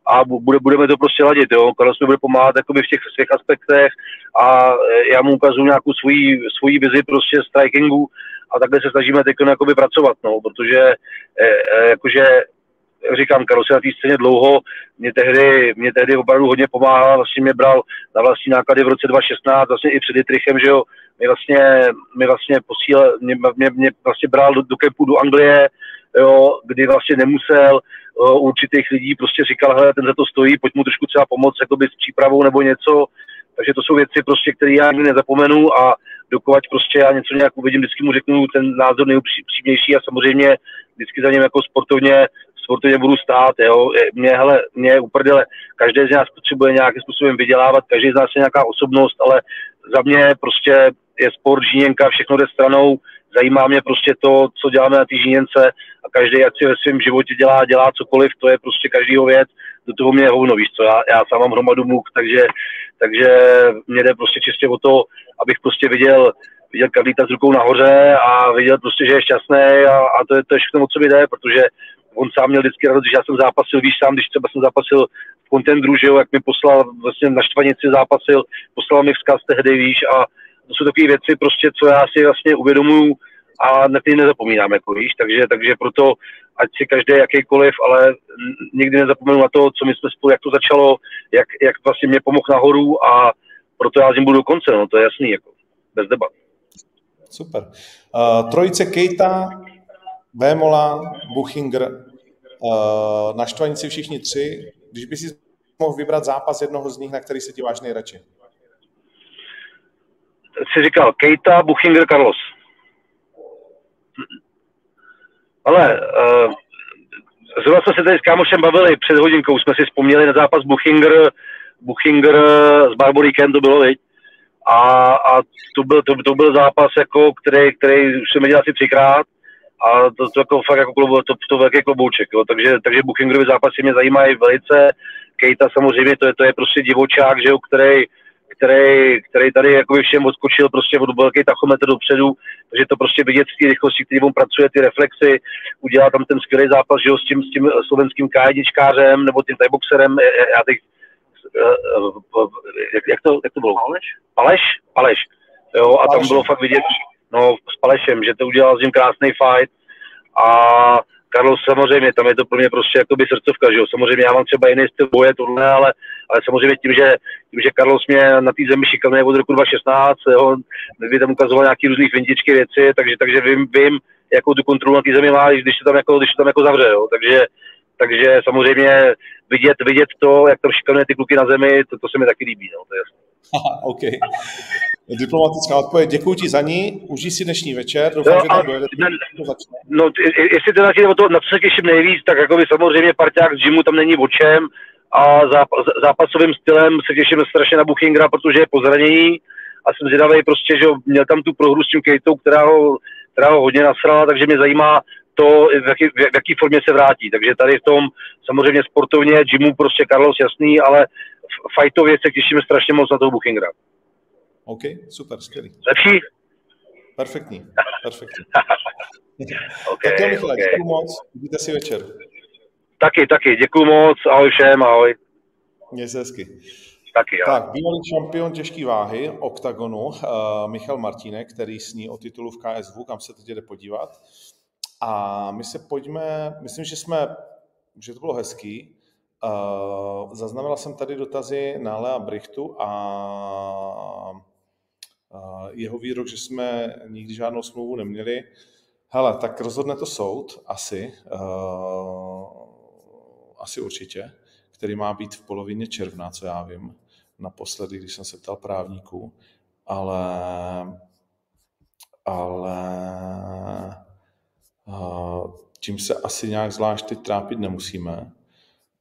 a bude, budeme to prostě ladit, jo. Karel mi bude pomáhat jakoby v těch svých aspektech a já mu ukazuju nějakou svoji, svoji vizi prostě strikingu a takhle se snažíme teď jakoby pracovat, no, protože e, e, jakože říkám, Karol se na té scéně dlouho, mě tehdy, mě tehdy opravdu hodně pomáhal, vlastně mě bral na vlastní náklady v roce 2016, vlastně i před Dietrichem, že jo, mě vlastně, mě vlastně posílal, mě, mě, mě vlastně bral do, do kempu do Anglie, jo, kdy vlastně nemusel uh, určitých lidí prostě říkal, hele, ten za to stojí, pojď mu trošku třeba pomoct jakoby s přípravou nebo něco, takže to jsou věci prostě, které já nikdy nezapomenu a dokovat prostě já něco nějak uvidím, vždycky mu řeknu ten názor nejupřímnější a samozřejmě vždycky za něm jako sportovně sportovně budu stát, jo. Mě, hele, mě uprdele, každý z nás potřebuje nějakým způsobem vydělávat, každý z nás je nějaká osobnost, ale za mě prostě je sport žíněnka, všechno jde stranou, zajímá mě prostě to, co děláme na té žíněnce a každý, ať si ve svém životě dělá, dělá cokoliv, to je prostě každýho věc, do toho mě hovno, víš co, já, já sám mám hromadu muk, takže, takže mě jde prostě čistě o to, abych prostě viděl, viděl Karlíta s rukou nahoře a viděl prostě, že je šťastný a, a to je to je všechno, co mi jde, protože on sám měl vždycky radost, že já jsem zápasil, víš sám, když třeba jsem zápasil v kontendru, že jo, jak mi poslal vlastně na štvanici zápasil, poslal mi vzkaz tehdy, víš, a to jsou takové věci prostě, co já si vlastně uvědomuju a na ty nezapomínám, jako víš, takže, takže proto, ať si každý jakýkoliv, ale nikdy nezapomenu na to, co my jsme spolu, jak to začalo, jak, jak vlastně mě pomohl nahoru a proto já s ním budu do konce, no, to je jasný, jako, bez debat. super. Uh, trojice Kejta, Vémola, Buchinger, uh, naštvanici všichni tři. Když by si mohl vybrat zápas jednoho z nich, na který se ti váš nejradši? Jsi říkal Kejta, Buchinger, Carlos. Ale uh, zrovna jsme se tady s kámošem bavili před hodinkou, jsme si vzpomněli na zápas Buchinger, Buchinger s Barborikem, to bylo, viď? A, a to, byl, to, to byl zápas, jako, který, který už jsem viděl asi třikrát a to, to jako fakt jako klubu, to, to velký klobouček, jo. Takže, takže Buchingerovi zápasy mě zajímají velice. Kejta samozřejmě, to je, to je prostě divočák, že jo, který, který, který tady jako všem odskočil prostě od velký tachometr dopředu, takže to prostě vidět z té rychlosti, který on pracuje, ty reflexy, udělal tam ten skvělý zápas, že jo, s tím, s tím slovenským kajedičkářem nebo tím tajboxerem, já teď, jak, jak, to, jak to bylo? Paleš? Paleš? Paleš. Jo, a tam bylo fakt vidět, no, s Palešem, že to udělal s ním krásný fight a Carlos samozřejmě, tam je to pro mě prostě jakoby srdcovka, že jo. Samozřejmě já mám třeba jiný styl boje, tohle, ale, ale samozřejmě tím, že, tím, že Carlos mě na té zemi šikanuje od roku 2016, jo, by tam ukazoval nějaký různý vindičky věci, takže, takže vím, vím, jakou tu kontrolu na té zemi má, když to tam jako, když to tam jako zavře, jo. Takže, takže samozřejmě vidět, vidět to, jak tam šikanuje ty kluky na zemi, to, to se mi taky líbí, no, to je jasné. OK. Diplomatická odpověď. Děkuji ti za ní. Užij si dnešní večer. Doufám, no, že tam dojede. No, jestli teda na to, na co se těším nejvíc, tak jako by samozřejmě parťák z Jimu tam není o čem a zápasovým stylem se těším strašně na Buchingra, protože je po zranění a jsem zvědavý prostě, že měl tam tu prohru s tím Kejtou, která ho, která ho hodně nasrala, takže mě zajímá to, v jaký, v jaký formě se vrátí. Takže tady v tom samozřejmě sportovně Jimu prostě Carlos jasný, ale fajtově se těšíme strašně moc na toho Bookingra. OK, super, skvělý. Lepší? Perfektní, perfektní. okay, tak jo, Michale, okay. děkuji moc, vidíte si večer. Taky, taky, děkuji moc, ahoj všem, ahoj. Měj se hezky. Taky, jo. Tak, bývalý šampion těžké váhy, OKTAGONu, uh, Michal Martínek, který sní o titulu v KSV, kam se teď jde podívat. A my se pojďme, myslím, že jsme, že to bylo hezký, Uh, zaznamenal jsem tady dotazy na Lea Brichtu a uh, jeho výrok, že jsme nikdy žádnou smlouvu neměli. Hele, tak rozhodne to soud, asi, uh, asi určitě, který má být v polovině června, co já vím, naposledy, když jsem se ptal právníků, ale, ale tím se asi nějak zvlášť teď trápit nemusíme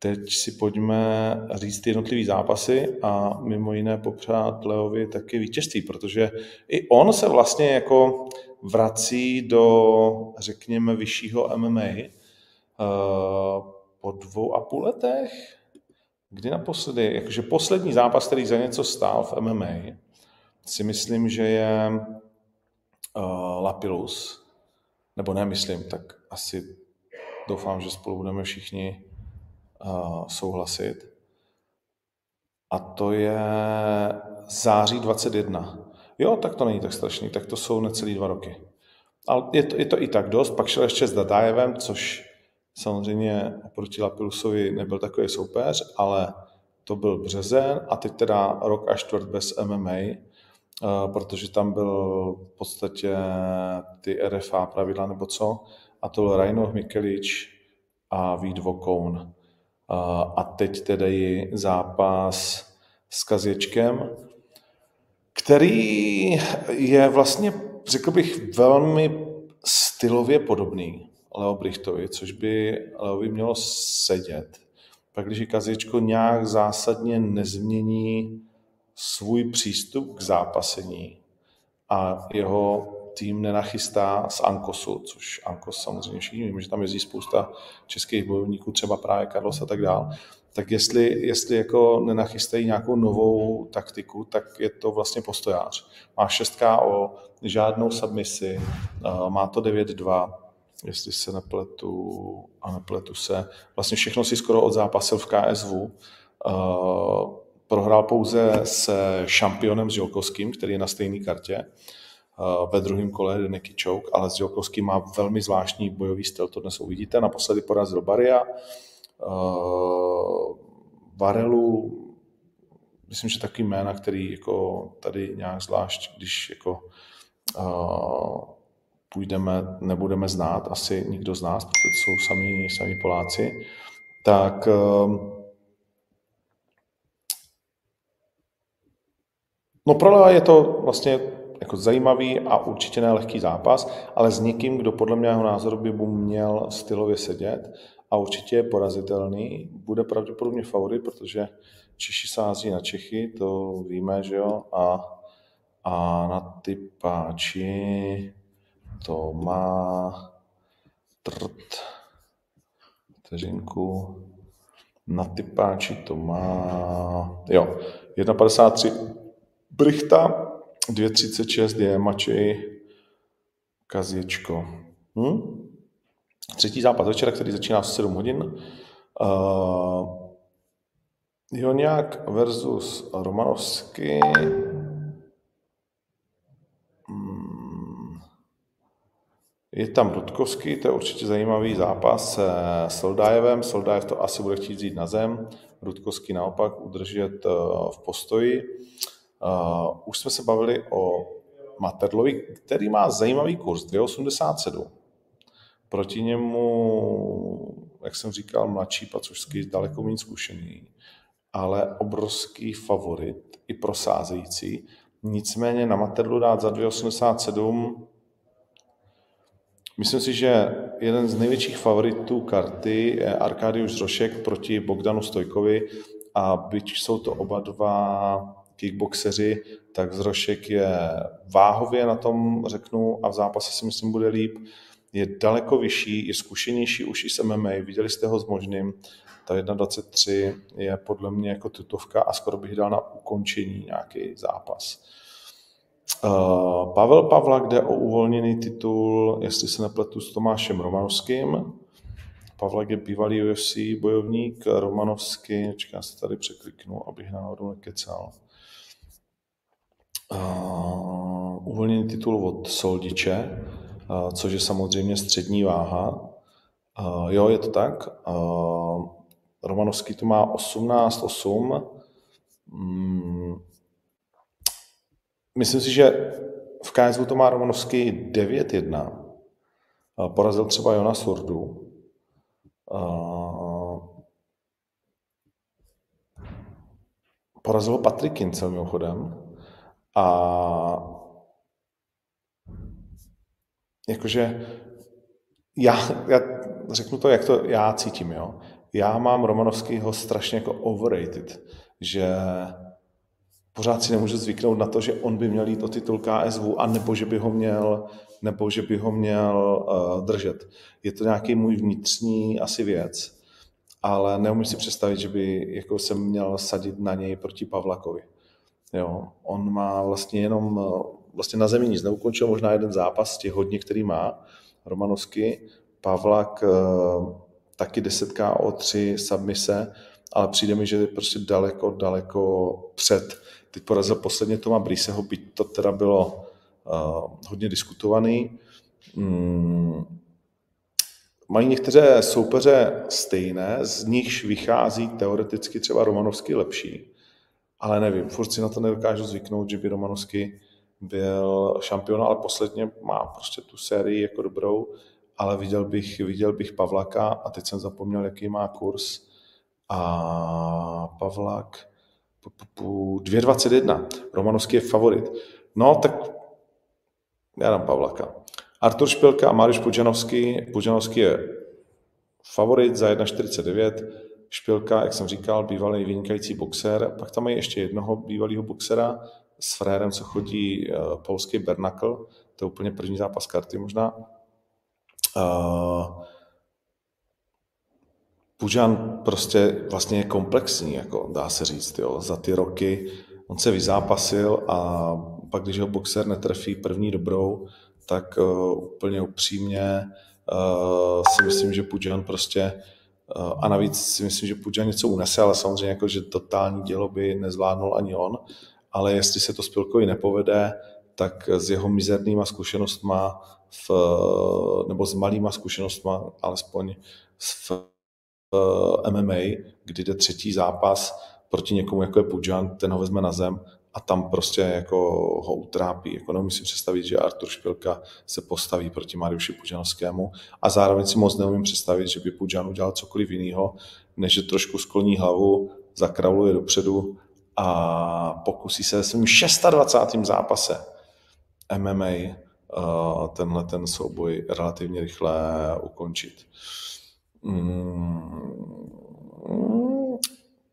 Teď si pojďme říct jednotlivý zápasy a mimo jiné popřát Leovi taky vítězství, protože i on se vlastně jako vrací do, řekněme, vyššího MMA eh, po dvou a půl letech. Kdy naposledy, jakože poslední zápas, který za něco stál v MMA, si myslím, že je uh, Lapilus. Nebo nemyslím, tak asi doufám, že spolu budeme všichni souhlasit. A to je září 21. Jo, tak to není tak strašný, tak to jsou necelý dva roky. Ale je to, je to i tak dost. Pak šel ještě s Dadajevem, což samozřejmě oproti Lapilusovi nebyl takový soupeř, ale to byl březen a teď teda rok a čtvrt bez MMA, protože tam byl v podstatě ty RFA pravidla nebo co, a to byl Rajno Mikelič a Vít Vokoun. A teď tedy zápas s Kazěčkem, který je vlastně, řekl bych, velmi stylově podobný Leo Brichtovi, což by Leovi mělo sedět. Pak když Kazěčko nějak zásadně nezmění svůj přístup k zápasení a jeho tým nenachystá z Ankosu, což Ankos samozřejmě všichni víme, že tam jezdí spousta českých bojovníků, třeba právě Carlos a tak dál, tak jestli, jestli jako nenachystají nějakou novou taktiku, tak je to vlastně postojář. Má 6 KO, žádnou submisi, má to 9-2, jestli se nepletu a nepletu se. Vlastně všechno si skoro odzápasil v KSV. Prohrál pouze se šampionem s Žilkovským, který je na stejné kartě. Eh, ve druhém kole Deneky Chouk, ale Zjokovský má velmi zvláštní bojový styl, to dnes uvidíte. Naposledy porazil Baria, uh, Varelu, myslím, že taky jména, který jako tady nějak zvlášť, když jako půjdeme, nebudeme znát asi nikdo z nás, protože to jsou sami, sami Poláci, tak No pro Lea je to vlastně jako zajímavý a určitě nelehký zápas, ale s někým, kdo podle mého názoru by mu měl stylově sedět a určitě je porazitelný, bude pravděpodobně favorit, protože Češi sází na Čechy, to víme, že jo, a, a na ty páči to má trt, vteřinku, na ty páči to má, jo, 1,53 Brichta 2.36 je Mačej Kazěčko. Hm? Třetí zápas večera, který začíná v 7 hodin. Uh, Joniak versus Romanovský. Hmm. Je tam Rudkovský, to je určitě zajímavý zápas se Soldájevem. Soldájev to asi bude chtít vzít na zem, Rudkovský naopak udržet eh, v postoji. Uh, už jsme se bavili o Materlovi, který má zajímavý kurz, 2,87. Proti němu, jak jsem říkal, mladší Pacušský, daleko méně zkušený, ale obrovský favorit i prosázející. Nicméně na Materlu dát za 2,87 Myslím si, že jeden z největších favoritů karty je Arkadiusz Rošek proti Bogdanu Stojkovi a byť jsou to oba dva kickboxeři, tak Zrošek je váhově na tom, řeknu, a v zápase si myslím bude líp. Je daleko vyšší, je zkušenější už i s MMA, viděli jste ho s možným. Ta 1.23 je podle mě jako tutovka a skoro bych dal na ukončení nějaký zápas. Uh, Pavel Pavla, kde o uvolněný titul, jestli se nepletu, s Tomášem Romanovským. Pavlak je bývalý UFC bojovník, Romanovský, čeká se tady překliknu, abych náhodou nekecal uvolněný titul od Soldiče, což je samozřejmě střední váha. Jo, je to tak. Romanovský to má 18-8. Mm. Myslím si, že v KSV to má Romanovský 9-1. Uh, porazil třeba Jona Surdu. Porazil Patrick Kincel mimochodem. A jakože já, já řeknu to, jak to já cítím, jo. Já mám Romanovskýho strašně jako overrated, že pořád si nemůžu zvyknout na to, že on by měl jít o titul KSV a nebo že by ho měl, nebo že by ho měl uh, držet. Je to nějaký můj vnitřní asi věc, ale neumím si představit, že by jako jsem měl sadit na něj proti Pavlakovi. Jo, on má vlastně jenom, eh, vlastně na zemi nic neukončil, možná jeden zápas z těch hodně, který má, Romanovský, Pavlak eh, taky 10 o 3 submise, ale přijde mi, že je prostě daleko, daleko před. Teď porazil posledně Toma Briseho, byť to teda bylo uh, hodně diskutovaný. Mm, mají některé soupeře stejné, z nichž vychází teoreticky třeba Romanovský lepší ale nevím, furt si na to nedokážu zvyknout, že by Romanovský byl šampion, ale posledně má prostě tu sérii jako dobrou, ale viděl bych, viděl bych Pavlaka a teď jsem zapomněl, jaký má kurz a Pavlak 2,21. Romanovský je favorit. No, tak já dám Pavlaka. Artur Špilka a Mariusz Pudžanovský. Pudžanovský je favorit za 1,49. Špilka, jak jsem říkal, bývalý vynikající boxer. Pak tam mají ještě jednoho bývalého boxera s frérem, co chodí uh, polský Bernakl. To je úplně první zápas karty možná. Uh, Pužan prostě vlastně je komplexní, jako dá se říct, jo. za ty roky. On se vyzápasil a pak, když ho boxer netrefí první dobrou, tak uh, úplně upřímně uh, si myslím, že Pujan prostě a navíc si myslím, že Pudža něco unese, ale samozřejmě jako, že totální dělo by nezvládnul ani on. Ale jestli se to Spilkovi nepovede, tak s jeho mizernýma zkušenostma v, nebo s malýma zkušenostma, alespoň v, v MMA, kdy jde třetí zápas proti někomu, jako je Pudžan, ten ho vezme na zem a tam prostě jako ho utrápí. Jako neumím si představit, že Artur Špilka se postaví proti Mariuši Puďanskému a zároveň si moc neumím představit, že by Puďan udělal cokoliv jiného, než že trošku skloní hlavu, zakravluje dopředu a pokusí se ve svým 26. zápase MMA eh, tenhle ten souboj relativně rychle ukončit. Mm,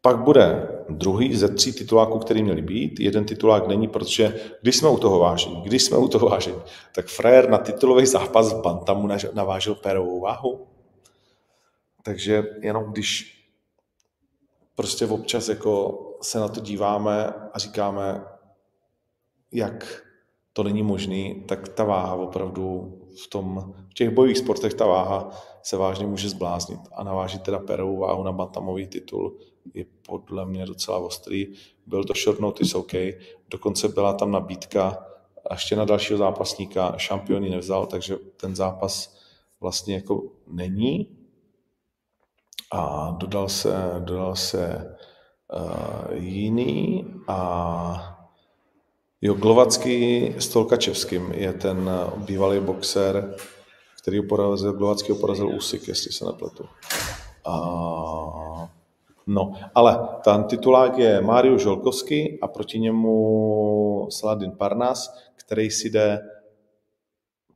pak bude druhý ze tří tituláků, který měli být. Jeden titulák není, protože když jsme u toho vážení, když jsme u toho vážení, tak frajer na titulový zápas v Bantamu navážil pérovou váhu. Takže jenom když prostě občas jako se na to díváme a říkáme, jak to není možný, tak ta váha opravdu v, tom, v těch bojových sportech ta váha se vážně může zbláznit a navážit teda perovou váhu na bantamový titul je podle mě docela ostrý. Byl to short notice OK, dokonce byla tam nabídka ještě na dalšího zápasníka, šampion ji nevzal, takže ten zápas vlastně jako není. A dodal se, dodal se uh, jiný a Jo, Glovacký s Tolkačevským je ten bývalý boxer, který porazil, Glovacký porazil Úsik, jestli se nepletu. A, no, ale ten titulák je Mário Žolkovský a proti němu Saladin Parnas, který si jde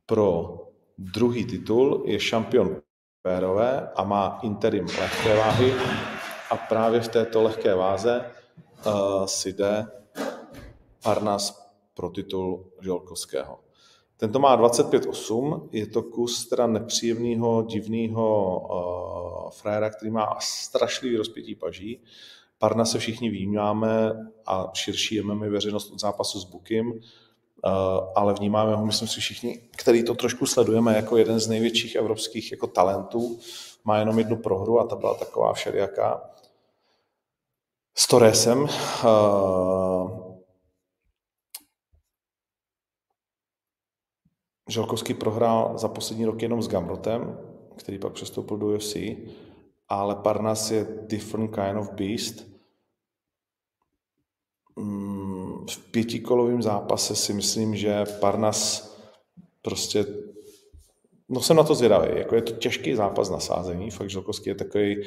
pro druhý titul, je šampion pérové a má interim lehké váhy a právě v této lehké váze uh, si jde Parnas pro titul Žolkovského. Tento má 25-8, je to kus teda nepříjemného, divného uh, frajera, který má strašlivý rozpětí paží. Parna se všichni vnímáme a širší MMA veřejnost od zápasu s Bukim, uh, ale vnímáme ho, myslím si všichni, který to trošku sledujeme jako jeden z největších evropských jako talentů. Má jenom jednu prohru a ta byla taková všelijaká. S Torresem. Uh, Žalkovský prohrál za poslední rok jenom s Gamrotem, který pak přestoupil do UFC, ale Parnas je different kind of beast. Mm, v pětikolovém zápase si myslím, že Parnas prostě No jsem na to zvědavý. Jako je to těžký zápas na sázení. Fakt Žalkovský je takový,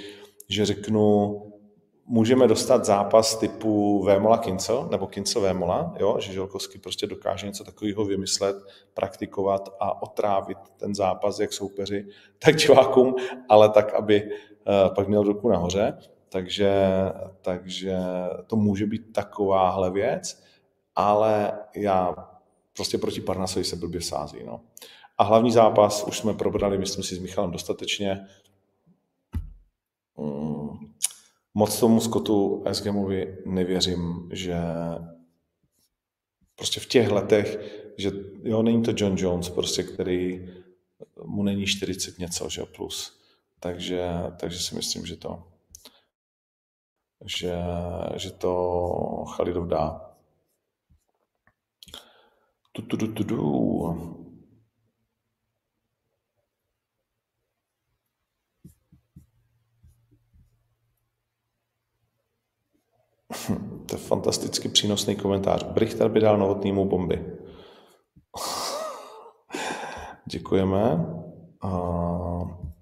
že řeknu, můžeme dostat zápas typu Vémola Kincel, nebo Kincel Vémola, jo, že Želkovský prostě dokáže něco takového vymyslet, praktikovat a otrávit ten zápas jak soupeři, tak divákům, ale tak, aby uh, pak měl ruku nahoře. Takže, takže to může být takováhle věc, ale já prostě proti Parnasovi se blbě sází. No. A hlavní zápas už jsme probrali, myslím si, s Michalem dostatečně. Mm moc tomu Scottu Esgemovi nevěřím, že prostě v těch letech, že jo, není to John Jones, prostě, který mu není 40 něco, že plus. Takže, takže si myslím, že to že, že to Chalidov dá. Tu, tu, tu, tu, tu. Hm, to je fantasticky přínosný komentář. Brichter by dal novotnýmu bomby. Děkujeme. A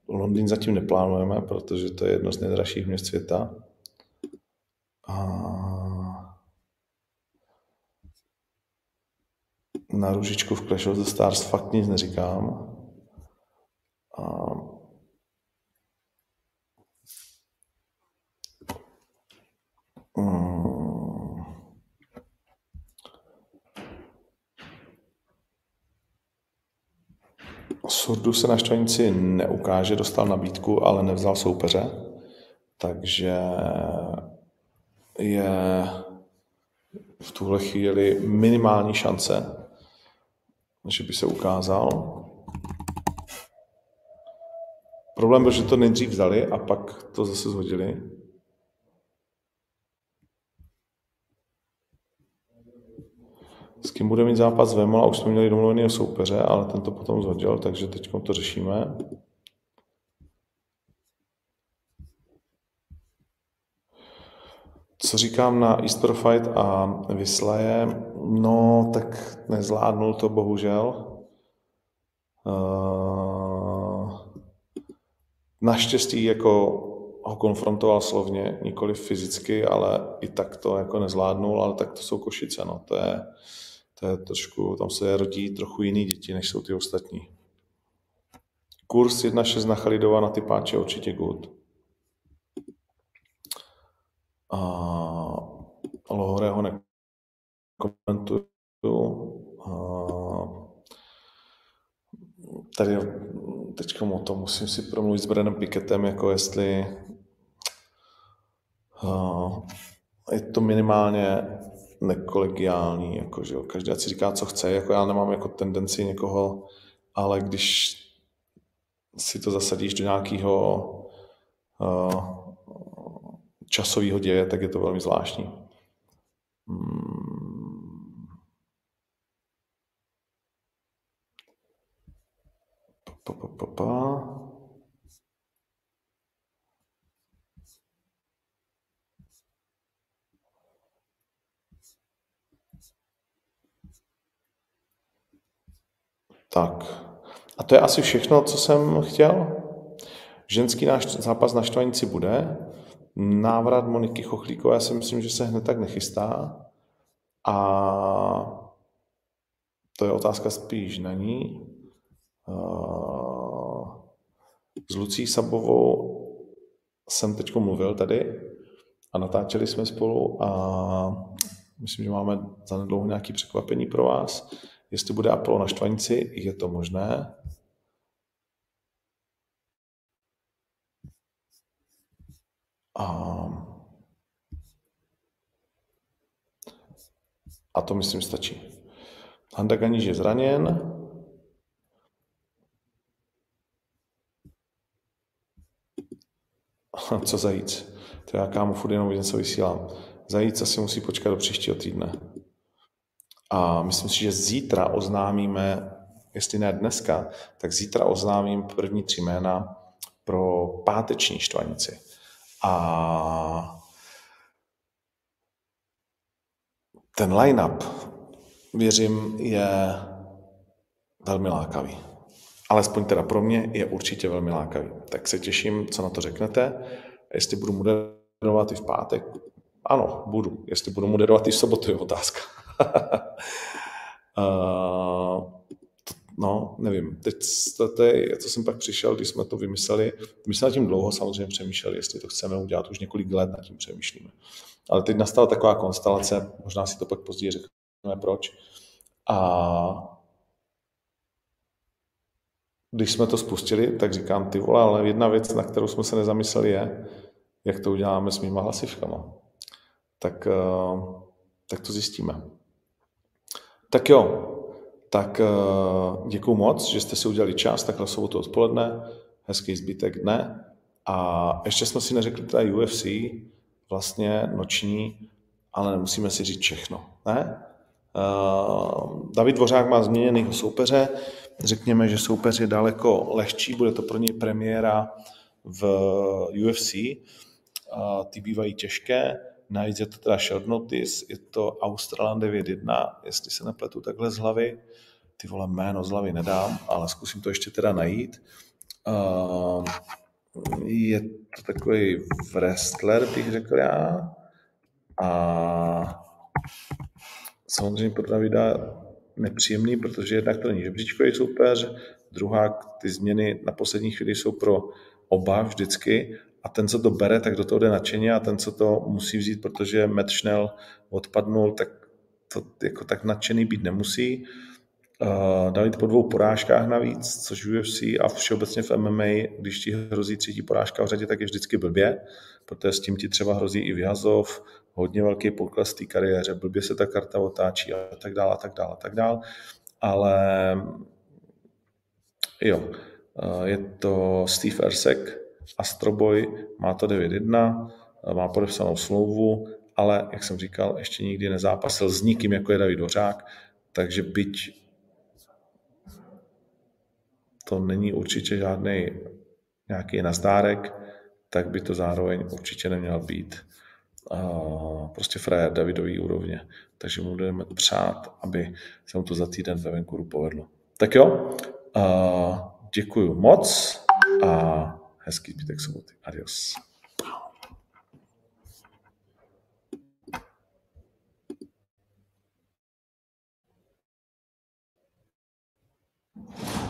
Londýn zatím neplánujeme, protože to je jedno z nejdražších měst světa. A na růžičku v Clash of the Stars fakt nic neříkám. A Hmm. Surdu se na štvanici neukáže, dostal nabídku, ale nevzal soupeře, takže je v tuhle chvíli minimální šance, že by se ukázal. Problém byl, že to nejdřív vzali a pak to zase zhodili. S kým bude mít zápas Vemola, už jsme měli domluvený soupeře, ale ten to potom zhodil, takže teď to řešíme. Co říkám na Easter Fight a Vyslaje? No, tak nezvládnul to bohužel. Uh, naštěstí jako ho konfrontoval slovně, nikoli fyzicky, ale i tak to jako nezvládnul, ale tak to jsou Košice, no. To je, to je trošku, tam se rodí trochu jiný děti, než jsou ty ostatní. Kurs 1.6 na Chalidova na typáče určitě good. A Lohorého nekomentuju. A tady teď o tom musím si promluvit s Brenem Piketem, jako jestli uh, je to minimálně nekolegiální, jako, že každý si říká, co chce, jako já nemám jako tendenci někoho, ale když si to zasadíš do nějakého uh, časového děje, tak je to velmi zvláštní. Hmm. Pa, pa, pa, pa. Tak. A to je asi všechno, co jsem chtěl. Ženský náš zápas na Štvanici bude. Návrat Moniky Chochlíkové si myslím, že se hned tak nechystá. A to je otázka spíš na ní. S Lucí Sabovou jsem teď mluvil tady a natáčeli jsme spolu a myslím, že máme zanedlouho nějaké překvapení pro vás. Jestli bude Apollo na Štvanici, je to možné. A, a to myslím stačí. Handa Ganíž je zraněn. Co zajíc? To já kámo furt jenom něco vysílám. Zajíc asi musí počkat do příštího týdne. A myslím si, že zítra oznámíme, jestli ne dneska, tak zítra oznámím první tři jména pro páteční štvanici. A ten line-up, věřím, je velmi lákavý. Alespoň teda pro mě je určitě velmi lákavý. Tak se těším, co na to řeknete. Jestli budu moderovat i v pátek, ano, budu. Jestli budu moderovat i v sobotu, je otázka. Uh, no, nevím. Teď to, je, co jsem pak přišel, když jsme to vymysleli. My jsme nad tím dlouho samozřejmě přemýšleli, jestli to chceme udělat, už několik let nad tím přemýšlíme. Ale teď nastala taková konstelace, možná si to pak později řekneme proč. A když jsme to spustili, tak říkám, ty vole, ale jedna věc, na kterou jsme se nezamysleli, je, jak to uděláme s mýma hlasivkama. Tak, eh, tak to zjistíme. Tak jo, tak uh, děkuji moc, že jste si udělali čas takhle sobotu odpoledne, hezký zbytek dne. A ještě jsme si neřekli teda UFC, vlastně noční, ale nemusíme si říct všechno. Ne? Uh, David Dvořák má změněného soupeře, řekněme, že soupeř je daleko lehčí, bude to pro něj premiéra v UFC, ty bývají těžké, Navíc je to teda short notice, je to Australan 9.1, jestli se nepletu takhle z hlavy. Ty vole, jméno z hlavy nedám, ale zkusím to ještě teda najít. Uh, je to takový wrestler, bych řekl já. A samozřejmě pro Davida nepříjemný, protože jednak to není žebříčkový soupeř, druhá ty změny na poslední chvíli jsou pro oba vždycky a ten, co to bere, tak do toho jde nadšeně a ten, co to musí vzít, protože Schnell odpadnul, tak to jako tak nadšený být nemusí. Uh, dali po dvou porážkách navíc, což UFC a všeobecně v MMA, když ti hrozí třetí porážka v řadě, tak je vždycky blbě, protože s tím ti třeba hrozí i vyhazov, hodně velký pokles té kariéře, blbě se ta karta otáčí a tak dále, a tak dále, a tak dále. Ale jo, uh, je to Steve Ersek, Astroboy, má to 9.1, má podepsanou smlouvu, ale, jak jsem říkal, ještě nikdy nezápasil s nikým, jako je David Hořák, takže byť to není určitě žádný nějaký nazdárek, tak by to zároveň určitě neměl být uh, prostě frajer Davidový úrovně. Takže mu budeme přát, aby se mu to za týden ve Vancouveru povedlo. Tak jo, uh, děkuju moc a hezký zbytek soboty. Adios. you